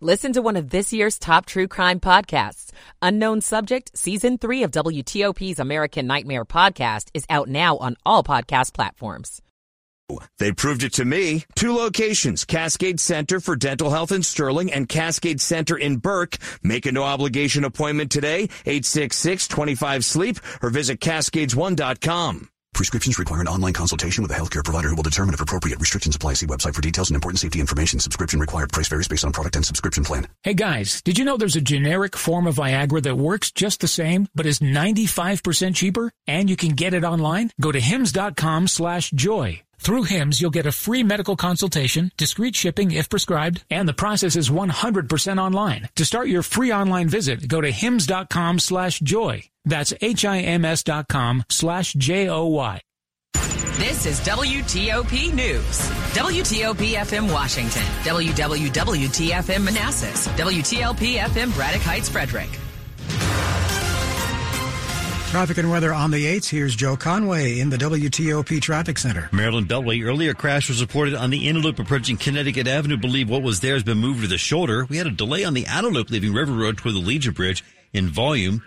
Listen to one of this year's top true crime podcasts. Unknown Subject, Season 3 of WTOP's American Nightmare podcast is out now on all podcast platforms. They proved it to me. Two locations, Cascade Center for Dental Health in Sterling and Cascade Center in Burke. Make a no obligation appointment today, 866-25-SLEEP or visit cascades1.com. Prescriptions require an online consultation with a healthcare provider who will determine if appropriate restrictions apply. See website for details and important safety information. Subscription required. Price varies based on product and subscription plan. Hey guys, did you know there's a generic form of Viagra that works just the same, but is 95% cheaper? And you can get it online? Go to hims.com slash joy. Through HIMS, you'll get a free medical consultation, discreet shipping if prescribed, and the process is 100% online. To start your free online visit, go to hims.com slash joy. That's H-I-M-S dot com slash J-O-Y. This is WTOP News. WTOP FM Washington. WWWTFM Manassas. WTLP FM Braddock Heights Frederick. Traffic and weather on the 8th. Here's Joe Conway in the WTOP Traffic Center. Maryland Beltway. Earlier crash was reported on the inner loop approaching Connecticut Avenue. Believe what was there has been moved to the shoulder. We had a delay on the outer loop leaving River Road toward the Legion Bridge in volume.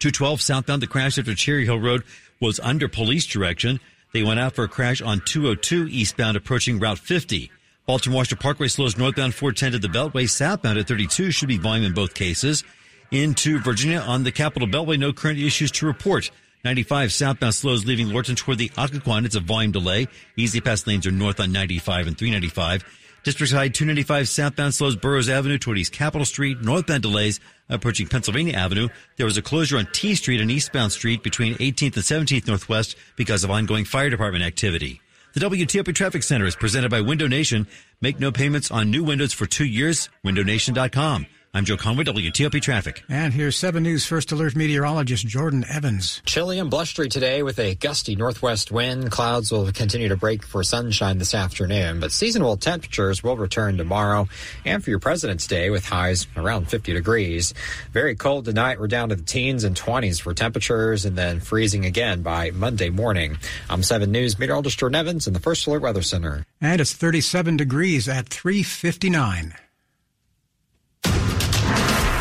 212 southbound. The crash after Cherry Hill Road was under police direction. They went out for a crash on 202 eastbound approaching Route 50. Baltimore Washington Parkway slows northbound 410 to the Beltway. Southbound at 32 should be volume in both cases into Virginia on the Capital Beltway. No current issues to report. 95 southbound slows leaving Lorton toward the Occoquan. It's a volume delay. E-ZPass lanes are north on 95 and 395. District High 295 southbound slows Burroughs Avenue toward East Capitol Street. Northbound delays approaching Pennsylvania Avenue. There was a closure on T Street and eastbound street between 18th and 17th Northwest because of ongoing fire department activity. The WTOP Traffic Center is presented by Window Nation. Make no payments on new windows for two years. WindowNation.com. I'm Joe Conway, WTOP Traffic. And here's 7 News First Alert meteorologist Jordan Evans. Chilly and blustery today with a gusty northwest wind. Clouds will continue to break for sunshine this afternoon, but seasonal temperatures will return tomorrow and for your President's Day with highs around 50 degrees. Very cold tonight. We're down to the teens and 20s for temperatures and then freezing again by Monday morning. I'm 7 News meteorologist Jordan Evans in the First Alert Weather Center. And it's 37 degrees at 359.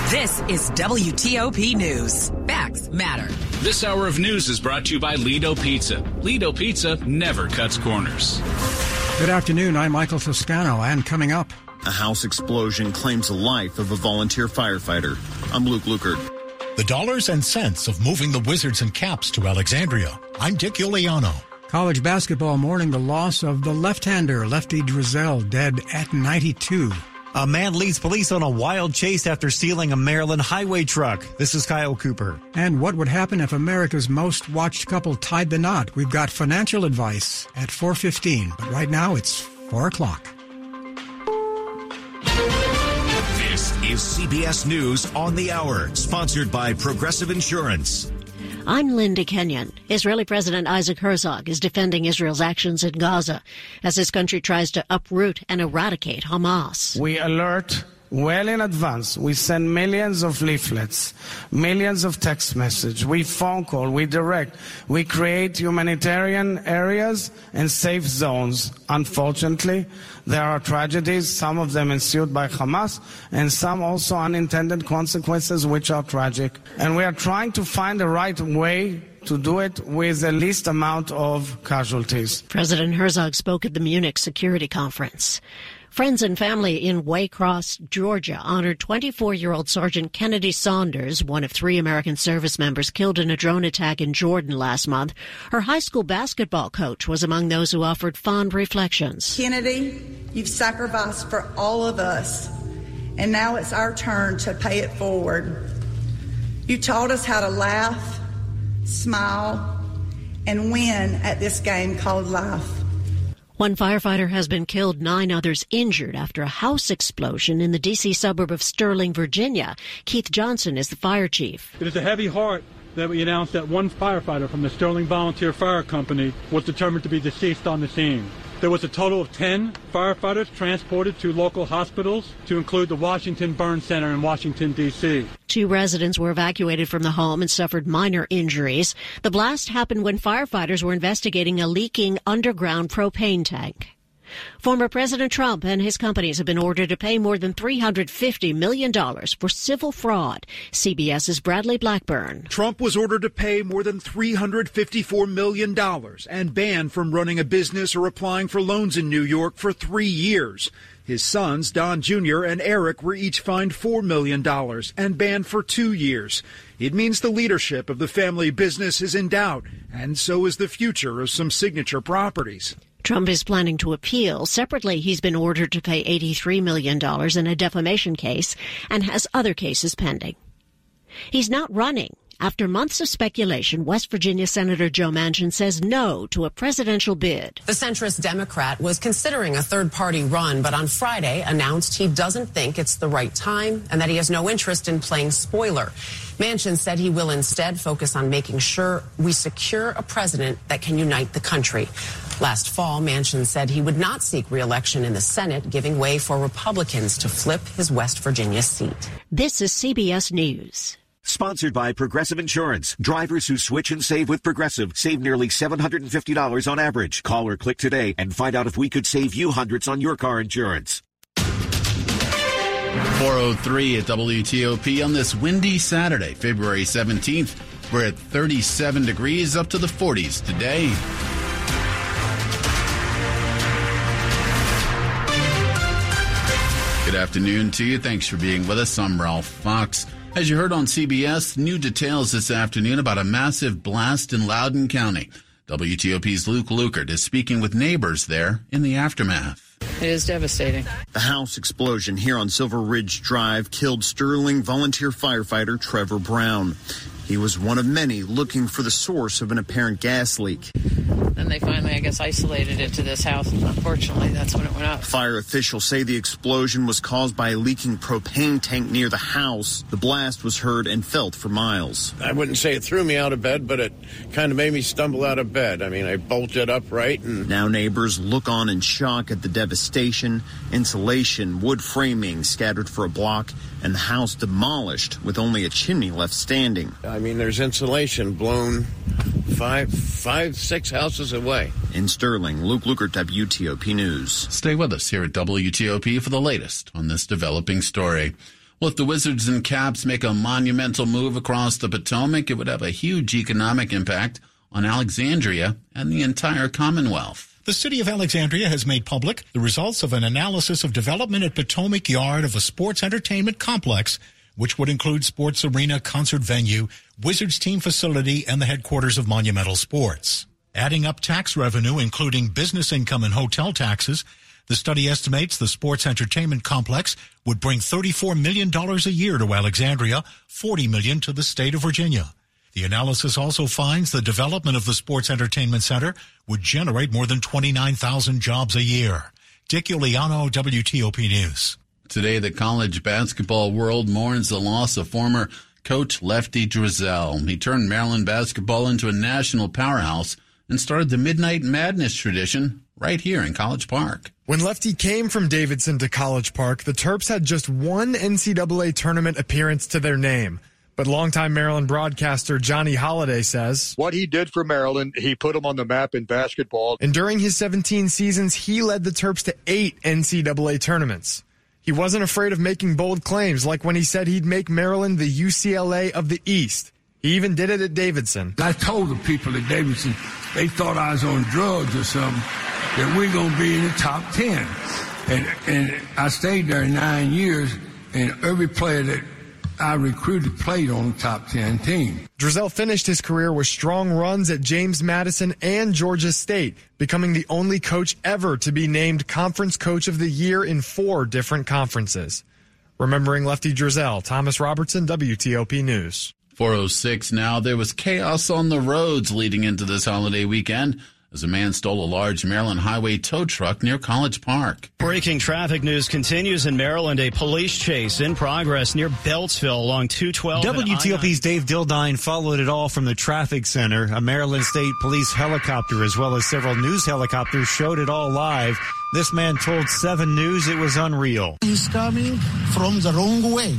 This is WTOP News. Facts matter. This hour of news is brought to you by Lido Pizza. Lido Pizza never cuts corners. Good afternoon. I'm Michael Toscano, and coming up. A house explosion claims the life of a volunteer firefighter. I'm Luke Lukert. The dollars and cents of moving the Wizards and Caps to Alexandria. I'm Dick Iuliano. College basketball mourning the loss of the left-hander Lefty Driesell, dead at 92. A man leads police on a wild chase after stealing a Maryland highway truck. This is Kyle Cooper. And what would happen if America's most watched couple tied the knot? We've got financial advice at 4.15, but right now it's 4 o'clock. This is CBS News on the Hour, sponsored by Progressive Insurance. I'm Linda Kenyon. Israeli President Isaac Herzog is defending Israel's actions in Gaza as his country tries to uproot and eradicate Hamas. We alert well in advance. We send millions of leaflets, millions of text messages. We phone call, we direct, we create humanitarian areas and safe zones. Unfortunately, there are tragedies, some of them ensued by Hamas, and some also unintended consequences which are tragic. And we are trying to find the right way to do it with the least amount of casualties. President Herzog spoke at the Munich Security Conference. Friends and family in Waycross, Georgia honored 24-year-old Sergeant Kennedy Saunders, one of three American service members killed in a drone attack in Jordan last month. Her high school basketball coach was among those who offered fond reflections. Kennedy, you've sacrificed for all of us, and now it's our turn to pay it forward. You taught us how to laugh, smile, and win at this game called life. One firefighter has been killed, nine others injured after a house explosion in the D.C. suburb of Sterling, Virginia. Keith Johnson is the fire chief. It is a heavy heart that we announced that one firefighter from the Sterling Volunteer Fire Company was determined to be deceased on the scene. There was a total of 10 firefighters transported to local hospitals, to include the Washington Burn Center in Washington, D.C. Two residents were evacuated from the home and suffered minor injuries. The blast happened when firefighters were investigating a leaking underground propane tank. Former President Trump and his companies have been ordered to pay more than $350 million for civil fraud. CBS's Bradley Blackburn. Trump was ordered to pay more than $354 million and banned from running a business or applying for loans in New York for three years. His sons, Don Jr. and Eric, were each fined $4 million and banned for two years. It means the leadership of the family business is in doubt, and so is the future of some signature properties. Trump is planning to appeal. Separately, he's been ordered to pay $83 million in a defamation case and has other cases pending. He's not running. After months of speculation, West Virginia Senator Joe Manchin says no to a presidential bid. The centrist Democrat was considering a third party run, but on Friday announced he doesn't think it's the right time and that he has no interest in playing spoiler. Manchin said he will instead focus on making sure we secure a president that can unite the country. Last fall, Manchin said he would not seek reelection in the Senate, giving way for Republicans to flip his West Virginia seat. This is CBS News. Sponsored by Progressive Insurance. Drivers who switch and save with Progressive save nearly $750 on average. Call or click today and find out if we could save you hundreds on your car insurance. 403 at WTOP on this windy Saturday, February 17th. We're at 37 degrees up to the 40s today. Good afternoon to you. Thanks for being with us. I'm Ralph Fox. As you heard on CBS, new details this afternoon about a massive blast in Loudoun County. WTOP's Luke Lukert is speaking with neighbors there in the aftermath. It is devastating. The house explosion here on Silver Ridge Drive killed Sterling volunteer firefighter Trevor Brown. He was one of many looking for the source of an apparent gas leak. Then they finally, I guess, isolated it to this house. And unfortunately, that's when it went up. Fire officials say the explosion was caused by a leaking propane tank near the house. The blast was heard and felt for miles. I wouldn't say it threw me out of bed, but it kind of made me stumble out of bed. I mean, I bolted upright and. Now neighbors look on in shock at the devastation. Insulation, wood framing scattered for a block, and the house demolished with only a chimney left standing. I mean, there's insulation blown five, five, six houses away. In Sterling, Luke Lukert, WTOP News. Stay with us here at WTOP for the latest on this developing story. Well, if the Wizards and Caps make a monumental move across the Potomac, it would have a huge economic impact on Alexandria and the entire Commonwealth. The city of Alexandria has made public the results of an analysis of development at Potomac Yard of a sports entertainment complex which would include sports arena, concert venue, Wizards team facility, and the headquarters of Monumental Sports. Adding up tax revenue, including business income and hotel taxes, the study estimates the sports entertainment complex would bring $34 million a year to Alexandria, 40 million to the state of Virginia. The analysis also finds the development of the sports entertainment center would generate more than 29,000 jobs a year. Dick Iuliano, WTOP News. Today, the college basketball world mourns the loss of former coach Lefty Driesell. He turned Maryland basketball into a national powerhouse and started the Midnight Madness tradition right here in College Park. When Lefty came from Davidson to College Park, the Terps had just one NCAA tournament appearance to their name. But longtime Maryland broadcaster Johnny Holiday says what he did for Maryland, he put them on the map in basketball. And during his 17 seasons, he led the Terps to eight NCAA tournaments. He wasn't afraid of making bold claims, like when he said he'd make Maryland the UCLA of the East. He even did it at Davidson. I told the people at Davidson, they thought I was on drugs or something, that we're going to be in the top 10. And, and I stayed there nine years, and every player that I recruited played on top 10 team. Driesell finished his career with strong runs at James Madison and Georgia State, becoming the only coach ever to be named Conference Coach of the Year in four different conferences. Remembering Lefty Driesell, Thomas Robertson, WTOP News. 406 now. There was chaos on the roads leading into this holiday weekend. As a man stole a large Maryland highway tow truck near College Park. Breaking traffic news continues in Maryland. A police chase in progress near Beltsville along 212. WTOP's Dave Dildine followed it all from the traffic center. A Maryland State Police helicopter, as well as several news helicopters, showed it all live. This man told 7 News it was unreal. He's coming from the wrong way.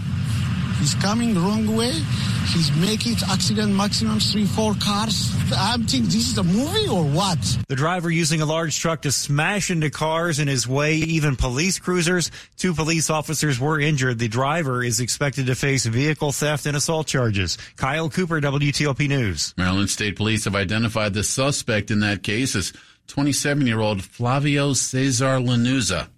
He's coming the wrong way. He's making accident maximum three, four cars. I'm thinking this is a movie or what? The driver using a large truck to smash into cars in his way, even police cruisers. Two police officers were injured. The driver is expected to face vehicle theft and assault charges. Kyle Cooper, WTOP News. Maryland State Police have identified the suspect in that case as 27 year old Flavio Cesar Lanuza.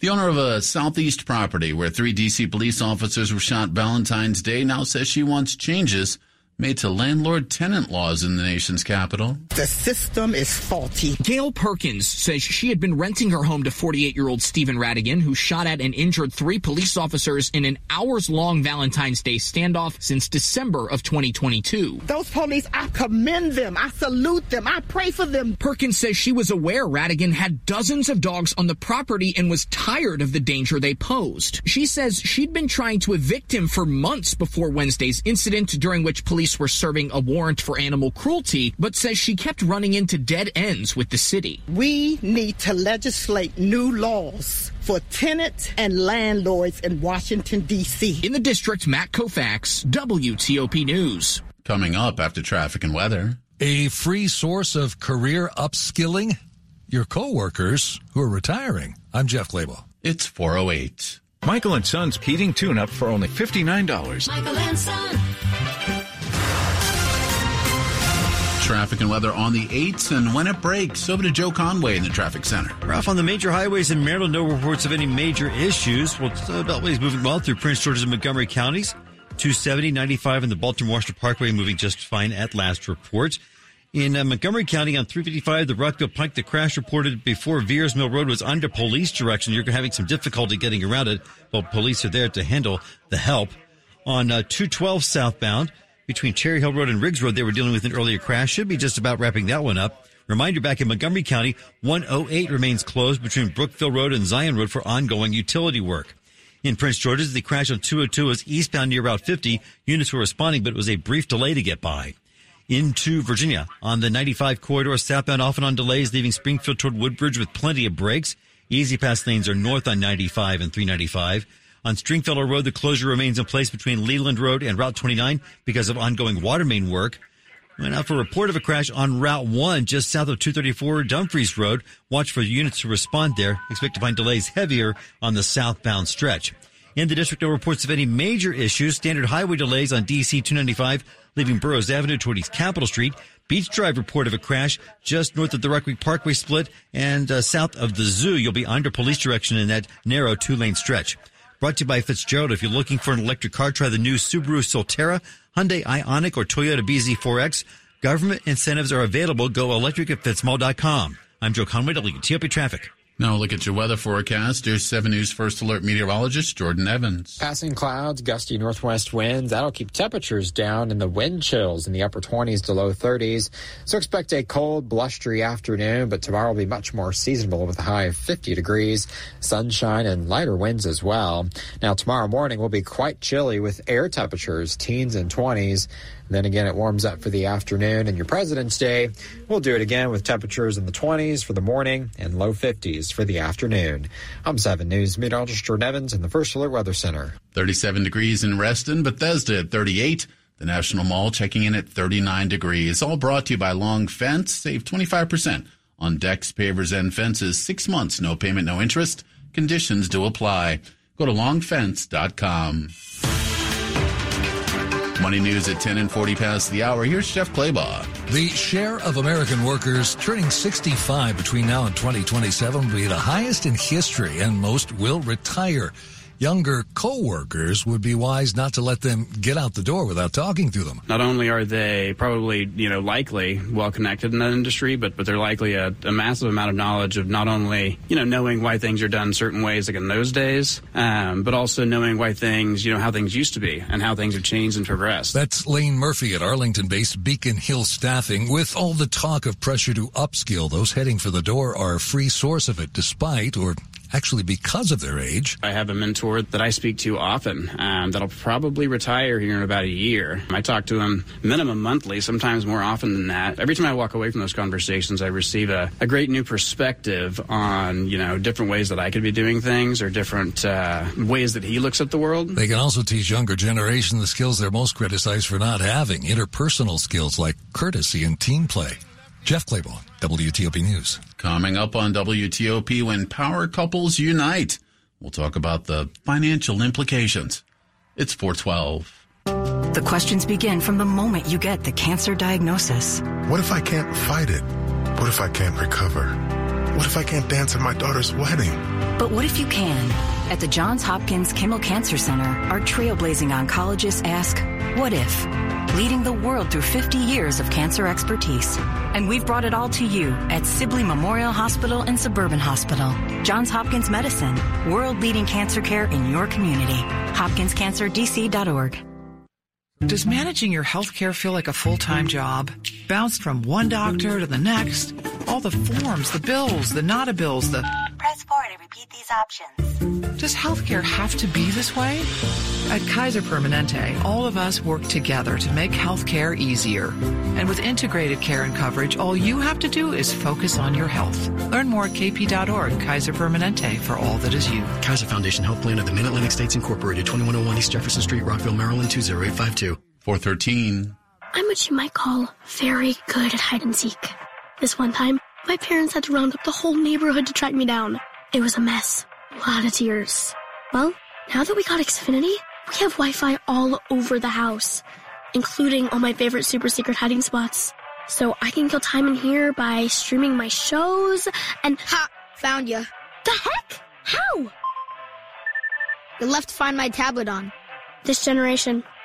The owner of a southeast property where three DC police officers were shot Valentine's Day now says she wants changes made to landlord tenant laws in the nation's capital. The system is faulty. Gail Perkins says she had been renting her home to 48 year old Stephen Radigan, who shot at and injured three police officers in an hours long Valentine's Day standoff since December of 2022. Those police, I commend them. I salute them. I pray for them. Perkins says she was aware Radigan had dozens of dogs on the property and was tired of the danger they posed. She says she'd been trying to evict him for months before Wednesday's incident, during which police police were serving a warrant for animal cruelty, but says she kept running into dead ends with the city. We need to legislate new laws for tenants and landlords in Washington, D.C. In the district, Matt Koufax, WTOP News. Coming up after traffic and weather. A free source of career upskilling? Your coworkers who are retiring. I'm Jeff Clabaugh. It's 408. Michael and Son's heating tune-up for only $59. Michael and Son. Traffic and weather on the 8s and when it breaks. Over to Joe Conway in the traffic center. Ralph, on the major highways in Maryland. No reports of any major issues. Well, uh, Beltway's moving well through Prince George's and Montgomery counties. 270, 95 and the Baltimore Washington Parkway moving just fine at last report. In uh, Montgomery County on 355, the Rockville Pike, the crash reported before Viers Mill Road was under police direction. You're having some difficulty getting around it. Well, police are there to handle the help. On uh, 212 southbound, between Cherry Hill Road and Riggs Road they were dealing with an earlier crash. Should be just about wrapping that one up. Reminder back in Montgomery County, 108 remains closed between Brookville Road and Zion Road for ongoing utility work. In Prince George's, the crash on 202 was eastbound near Route 50. Units were responding, but it was a brief delay to get by. Into Virginia on the 95 corridor, southbound often on delays, leaving Springfield toward Woodbridge with plenty of breaks. E-ZPass lanes are north on 95 and 395. On Stringfellow Road, the closure remains in place between Leland Road and Route 29 because of ongoing water main work. Went out for a report of a crash on Route 1 just south of 234 Dumfries Road. Watch for units to respond there. Expect to find delays heavier on the southbound stretch. In the district, no reports of any major issues. Standard highway delays on DC 295, leaving Burroughs Avenue toward East Capitol Street. Beach Drive report of a crash just north of the Rock Creek Parkway split and uh, south of the zoo. You'll be under police direction in that narrow two lane stretch. Brought to you by Fitzgerald. If you're looking for an electric car, try the new Subaru Solterra, Hyundai Ioniq, or Toyota BZ4X. Government incentives are available. Go electric at fitzmall.com. I'm Joe Conway, WTOP Traffic. Now look at your weather forecast. Here's 7 News First Alert meteorologist Jordan Evans. Passing clouds, gusty northwest winds. That'll keep temperatures down and the wind chills in the upper 20s to low 30s. So expect a cold, blustery afternoon, but tomorrow will be much more seasonable with a high of 50 degrees, sunshine and lighter winds as well. Now tomorrow morning will be quite chilly with air temperatures, teens and 20s. Then again, it warms up for the afternoon and your President's Day. We'll do it again with temperatures in the 20s for the morning and low 50s for the afternoon. I'm 7 News meteorologist Jordan Evans in the First Alert Weather Center. 37 degrees in Reston, Bethesda at 38. The National Mall checking in at 39 degrees. All brought to you by Long Fence. Save 25% on decks, pavers, and fences. Six months, no payment, no interest. Conditions do apply. Go to longfence.com. Money news at 10 and 40 past the hour. Here's Jeff Clabaugh. The share of American workers turning 65 between now and 2027 will be the highest in history, and most will retire. Younger co-workers would be wise not to let them get out the door without talking to them. Not only are they probably, you know, likely well connected in that industry, but but they're likely a, a, massive amount of knowledge of not only, you know, knowing why things are done certain ways like in those days, um, but also knowing why things, you know, how things used to be and how things have changed and progressed. That's Lane Murphy at Arlington-based Beacon Hill Staffing. With all the talk of pressure to upskill, those heading for the door are a free source of it, despite or actually because of their age. I have a mentor that I speak to often um, that'll probably retire here in about a year. I talk to him minimum monthly, sometimes more often than that. Every time I walk away from those conversations, I receive a, a great new perspective on, you know, different ways that I could be doing things or different uh, ways that he looks at the world. They can also teach younger generation the skills they're most criticized for not having, interpersonal skills like courtesy and team play. Jeff Clabaugh, WTOP News. Coming up on WTOP when power couples unite. We'll talk about the financial implications. It's 412. The questions begin from the moment you get the cancer diagnosis. What if I can't fight it? What if I can't recover? What if I can't dance at my daughter's wedding? But what if you can? At the Johns Hopkins Kimmel Cancer Center, our trailblazing oncologists ask, what if? Leading the world through 50 years of cancer expertise. And we've brought it all to you at Sibley Memorial Hospital and Suburban Hospital. Johns Hopkins Medicine, world leading cancer care in your community. HopkinsCancerDC.org. Does managing your health care feel like a full time job? Bounced from one doctor to the next? All the forms, the bills, the not a bills, the. Press 4 to repeat these options. Does healthcare have to be this way? At Kaiser Permanente, all of us work together to make healthcare easier. And with integrated care and coverage, all you have to do is focus on your health. Learn more at kp.org. Kaiser Permanente for all that is you. Kaiser Foundation Health Plan of the Mid-Atlantic States Incorporated, 2101 East Jefferson Street, Rockville, Maryland, 20852. 413. I'm what you might call very good at hide and seek. This one time, my parents had to round up the whole neighborhood to track me down. It was a mess. A lot of tears. Well, now that we got Xfinity, we have Wi-Fi all over the house, including all my favorite super secret hiding spots. So I can kill time in here by streaming my shows and ha, found you. The heck? How? You left to Find My tablet on. This generation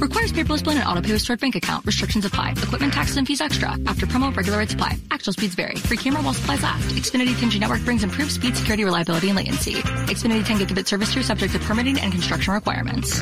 Requires paperless plan and auto pay with stored bank account. Restrictions apply. Equipment taxes and fees extra. After promo, regular rates apply. Actual speeds vary. Free camera while supplies last. Xfinity 10G network brings improved speed, security, reliability, and latency. Xfinity 10 gigabit service through subject to permitting and construction requirements.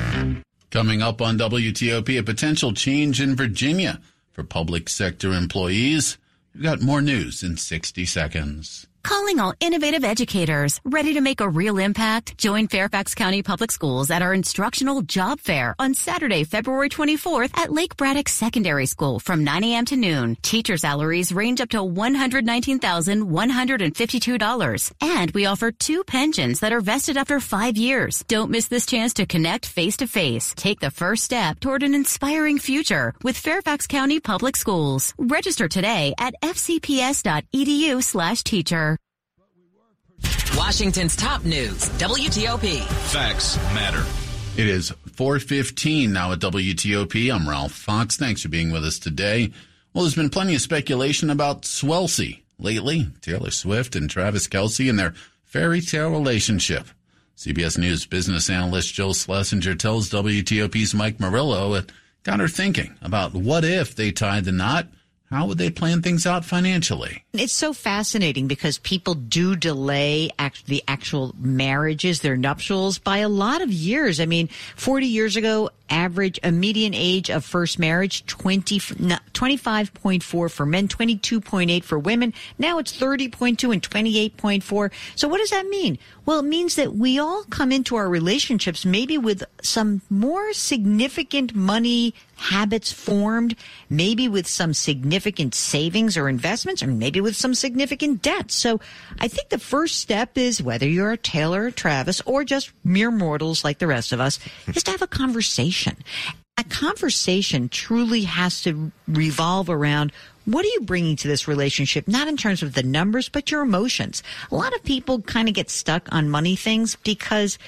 Coming up on WTOP, a potential change in Virginia for public sector employees. We've got more news in 60 seconds. Calling all innovative educators ready to make a real impact. Join Fairfax County Public Schools at our instructional job fair on Saturday, February 24th at Lake Braddock Secondary School from 9 a.m. to noon. Teacher salaries range up to $119,152. And we offer two pensions that are vested after five years. Don't miss this chance to connect face to face. Take the first step toward an inspiring future with Fairfax County Public Schools. Register today at fcps.edu slash teacher. Washington's top news, WTOP. Facts matter. It is 415 now at WTOP. I'm Ralph Fox. Thanks for being with us today. Well, there's been plenty of speculation about Swelsey lately. Taylor Swift and Travis Kelce and their fairy tale relationship. CBS News business analyst Jill Schlesinger tells WTOP's Mike Murillo it got her thinking about what if they tied the knot how would they plan things out financially? It's so fascinating because people do delay act- the actual marriages, their nuptials, by a lot of years. I mean, 40 years ago, average, a median age of first marriage, 20, 25.4 for men, 22.8 for women. Now it's 30.2 and 28.4. So what does that mean? Well, it means that we all come into our relationships maybe with some more significant money habits formed, maybe with some significant savings or investments, or maybe with some significant debt. So I think the first step is whether you're a Taylor or Travis or just mere mortals like the rest of us, is to have a conversation a conversation truly has to revolve around what are you bringing to this relationship? Not in terms of the numbers, but your emotions. A lot of people kind of get stuck on money things because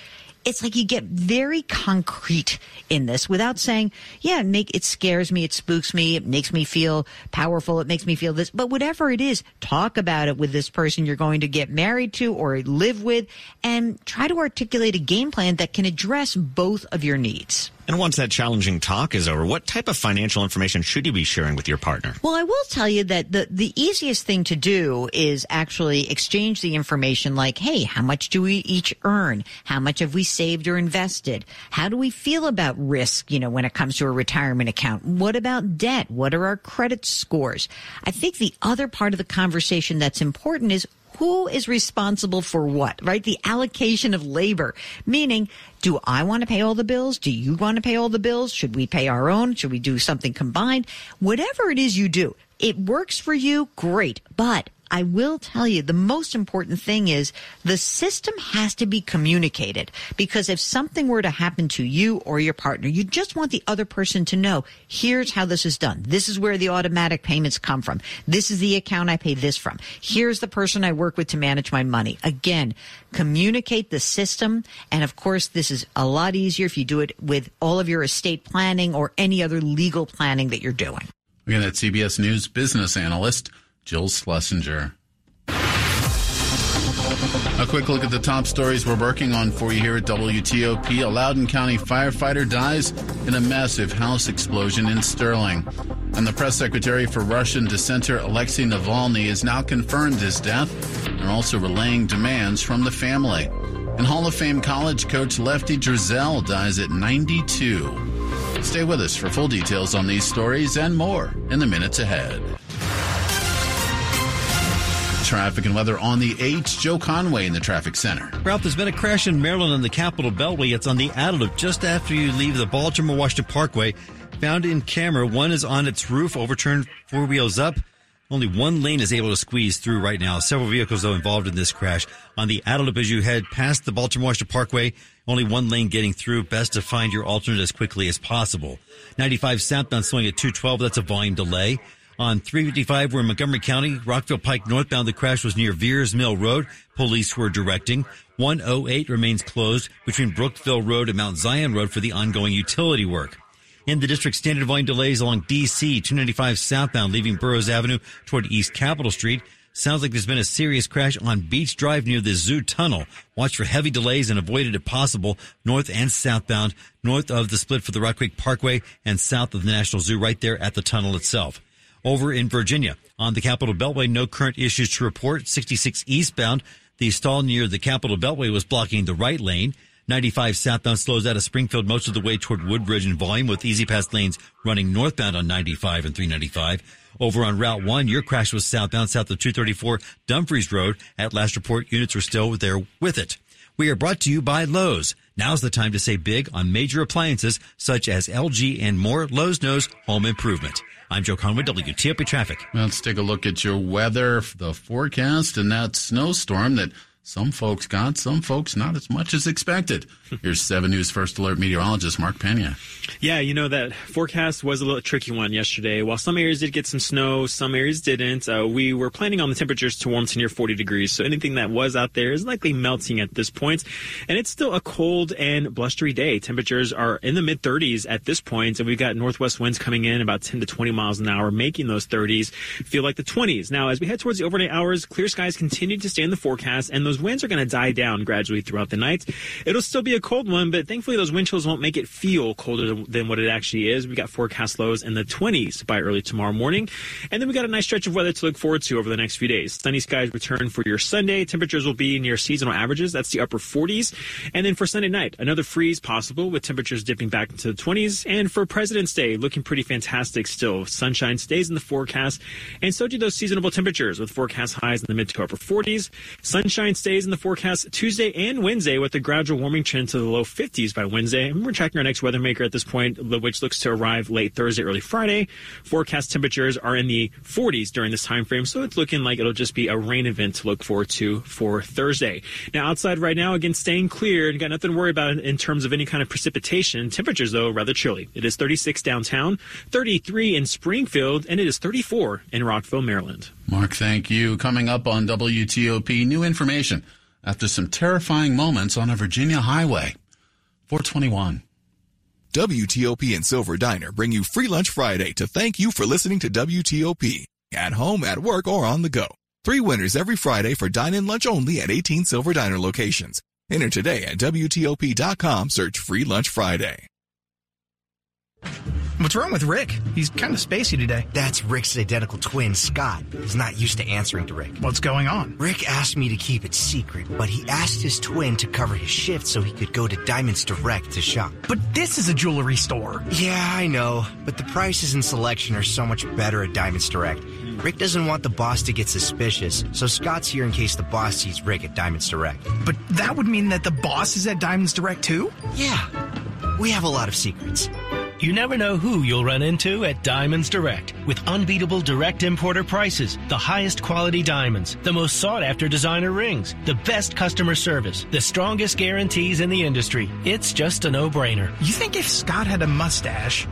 it's like you get very concrete in this without saying, yeah, it, make, it scares me, it spooks me, it makes me feel powerful, it makes me feel this. But whatever it is, talk about it with this person you're going to get married to or live with and try to articulate a game plan that can address both of your needs. And once that challenging talk is over, what type of financial information should you be sharing with your partner? Well, I will tell you that the, the easiest thing to do is actually exchange the information like, hey, how much do we each earn? How much have we saved or invested? How do we feel about risk, you know, when it comes to a retirement account? What about debt? What are our credit scores? I think the other part of the conversation that's important is who is responsible for what, right? The allocation of labor, meaning, do I want to pay all the bills? Do you want to pay all the bills? Should we pay our own? Should we do something combined? Whatever it is you do, it works for you, great. But I will tell you the most important thing is the system has to be communicated because if something were to happen to you or your partner, you just want the other person to know, here's how this is done. This is where the automatic payments come from. This is the account I pay this from. Here's the person I work with to manage my money. Again, communicate the system. And of course, this is a lot easier if you do it with all of your estate planning or any other legal planning that you're doing. Again, that's CBS News business analyst Jill Schlesinger. A quick look at the top stories we're working on for you here at WTOP. A Loudoun County firefighter dies in a massive house explosion in Sterling. And the press secretary for Russian dissenter Alexei Navalny has now confirmed his death and also relaying demands from the family. And Hall of Fame college coach Lefty Driesell dies at 92. Stay with us for full details on these stories and more in the minutes ahead. Traffic and weather on the 8th. Joe Conway in the traffic center. Ralph, there's been a crash in Maryland on the Capital Beltway. It's on the Loop just after you leave the Baltimore Washington Parkway. Found in camera. One is on its roof, overturned four wheels up. Only one lane is able to squeeze through right now. Several vehicles, though, involved in this crash. On the Loop as you head past the Baltimore Washington Parkway, only one lane getting through. Best to find your alternate as quickly as possible. 95 southbound slowing at 212. That's a volume delay. On 355, we're in Montgomery County, Rockville Pike northbound. The crash was near Viers Mill Road. Police were directing. 108 remains closed between Brookville Road and Mount Zion Road for the ongoing utility work. In the district, standard volume delays along DC 295 southbound, leaving Burroughs Avenue toward East Capitol Street. Sounds like there's been a serious crash on Beach Drive near the Zoo Tunnel. Watch for heavy delays and avoid it if possible, north and southbound, north of the split for the Rock Creek Parkway and south of the National Zoo, right there at the tunnel itself over in Virginia. On the Capital Beltway, no current issues to report. 66 eastbound, the stall near the Capital Beltway was blocking the right lane. 95 southbound slows out of Springfield most of the way toward Woodbridge in volume with E-ZPass lanes running northbound on 95 and 395. Over on Route 1, your crash was southbound south of 234 Dumfries Road. At last report, units were still there with it. We are brought to you by Lowe's. Now's the time to save big on major appliances such as LG and more. Lowe's knows home improvement. I'm Joe Conway, WTOP Traffic. Let's take a look at your weather, the forecast, and that snowstorm that some folks got, some folks not as much as expected. Here's 7 News First Alert meteorologist Mark Pena. Yeah, you know, that forecast was a little tricky one yesterday. While some areas did get some snow, some areas didn't. Uh, we were planning on the temperatures to warm to near 40 degrees, so anything that was out there is likely melting at this point. And it's still a cold and blustery day. Temperatures are in the mid 30s at this point, and we've got northwest winds coming in about 10 to 20 miles an hour, making those 30s feel like the 20s. Now, as we head towards the overnight hours, clear skies continue to stay in the forecast, and those winds are going to die down gradually throughout the night. It'll still be a cold one, but thankfully those wind chills won't make it feel colder than what it actually is. We got forecast lows in the 20s by early tomorrow morning. And then we got a nice stretch of weather to look forward to over the next few days. Sunny skies return for your Sunday. Temperatures will be near seasonal averages. That's the upper 40s. And then for Sunday night, another freeze possible with temperatures dipping back into the 20s. And for President's Day, looking pretty fantastic still. Sunshine stays in the forecast. And so do those seasonable temperatures with forecast highs in the mid to upper 40s. Sunshine stays in the forecast Tuesday and Wednesday with a gradual warming trend to the low 50s by Wednesday. And we're tracking our next weather maker at this point, which looks to arrive late Thursday, early Friday. Forecast temperatures are in the 40s during this time frame, so it's looking like it'll just be a rain event to look forward to for Thursday. Now, outside right now, again, staying clear and got nothing to worry about in terms of any kind of precipitation. Temperatures, though, rather chilly. It is 36 downtown, 33 in Springfield, and it is 34 in Rockville, Maryland. Mark, thank you. Coming up on WTOP, new information after some terrifying moments on a Virginia highway. 421. WTOP and Silver Diner bring you Free Lunch Friday to thank you for listening to WTOP. At home, at work, or on the go. Three winners every Friday for dine-in lunch only at 18 Silver Diner locations. Enter today at WTOP.com. Search Free Lunch Friday. What's wrong with Rick? He's kind of spacey today. That's Rick's identical twin, Scott. He's not used to answering to Rick. What's going on? Rick asked me to keep it secret, but he asked his twin to cover his shift so he could go to Diamonds Direct to shop. But this is a jewelry store. Yeah, I know, but the prices and selection are so much better at Diamonds Direct. Rick doesn't want the boss to get suspicious, so Scott's here in case the boss sees Rick at Diamonds Direct. But that would mean that the boss is at Diamonds Direct too? Yeah. We have a lot of secrets. You never know who you'll run into at Diamonds Direct with unbeatable direct importer prices, the highest quality diamonds, the most sought after designer rings, the best customer service, the strongest guarantees in the industry. It's just a no brainer. You think if Scott had a mustache,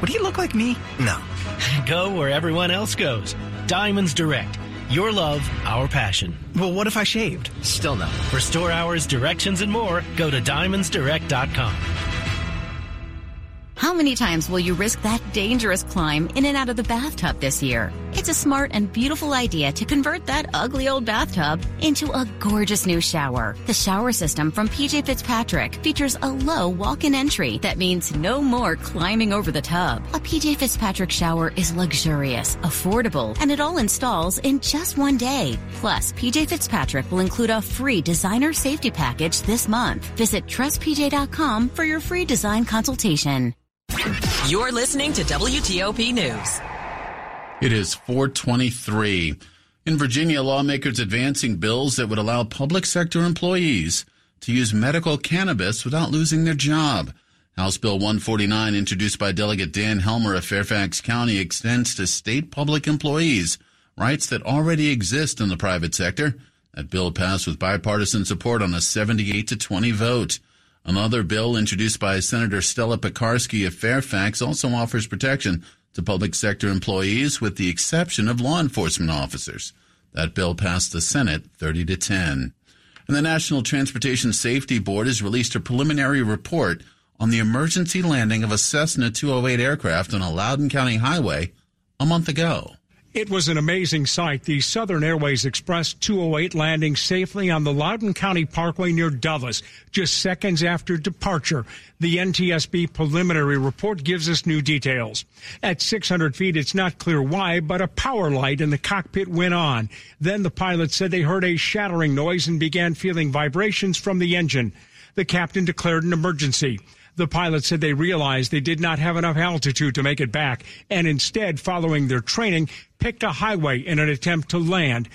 would he look like me? No. Go where everyone else goes. Diamonds Direct. Your love, our passion. Well, what if I shaved? Still no. For store hours, directions, and more, go to diamondsdirect.com. How many times will you risk that dangerous climb in and out of the bathtub this year? It's a smart and beautiful idea to convert that ugly old bathtub into a gorgeous new shower. The shower system from PJ Fitzpatrick features a low walk-in entry that means no more climbing over the tub. A PJ Fitzpatrick shower is luxurious, affordable, and it all installs in just one day. Plus, PJ Fitzpatrick will include a free designer safety package this month. Visit trustpj.com for your free design consultation. You're listening to WTOP News. It is 423. In Virginia, lawmakers advancing bills that would allow public sector employees to use medical cannabis without losing their job. House Bill 149, introduced by Delegate Dan Helmer of Fairfax County, extends to state public employees rights that already exist in the private sector. That bill passed with bipartisan support on a 78 to 20 vote. Another bill introduced by Senator Stella Pekarsky of Fairfax also offers protection to public sector employees with the exception of law enforcement officers. That bill passed the Senate 30 to 10. And the National Transportation Safety Board has released a preliminary report on the emergency landing of a Cessna 208 aircraft on a Loudoun County highway a month ago. It was an amazing sight. The Southern Airways Express 208 landing safely on the Loudoun County Parkway near Dulles, just seconds after departure. The NTSB preliminary report gives us new details. At 600 feet, it's not clear why, but a power light in the cockpit went on. Then the pilot said they heard a shattering noise and began feeling vibrations from the engine. The captain declared an emergency. The pilot said they realized they did not have enough altitude to make it back and instead, following their training, picked a highway in an attempt to land.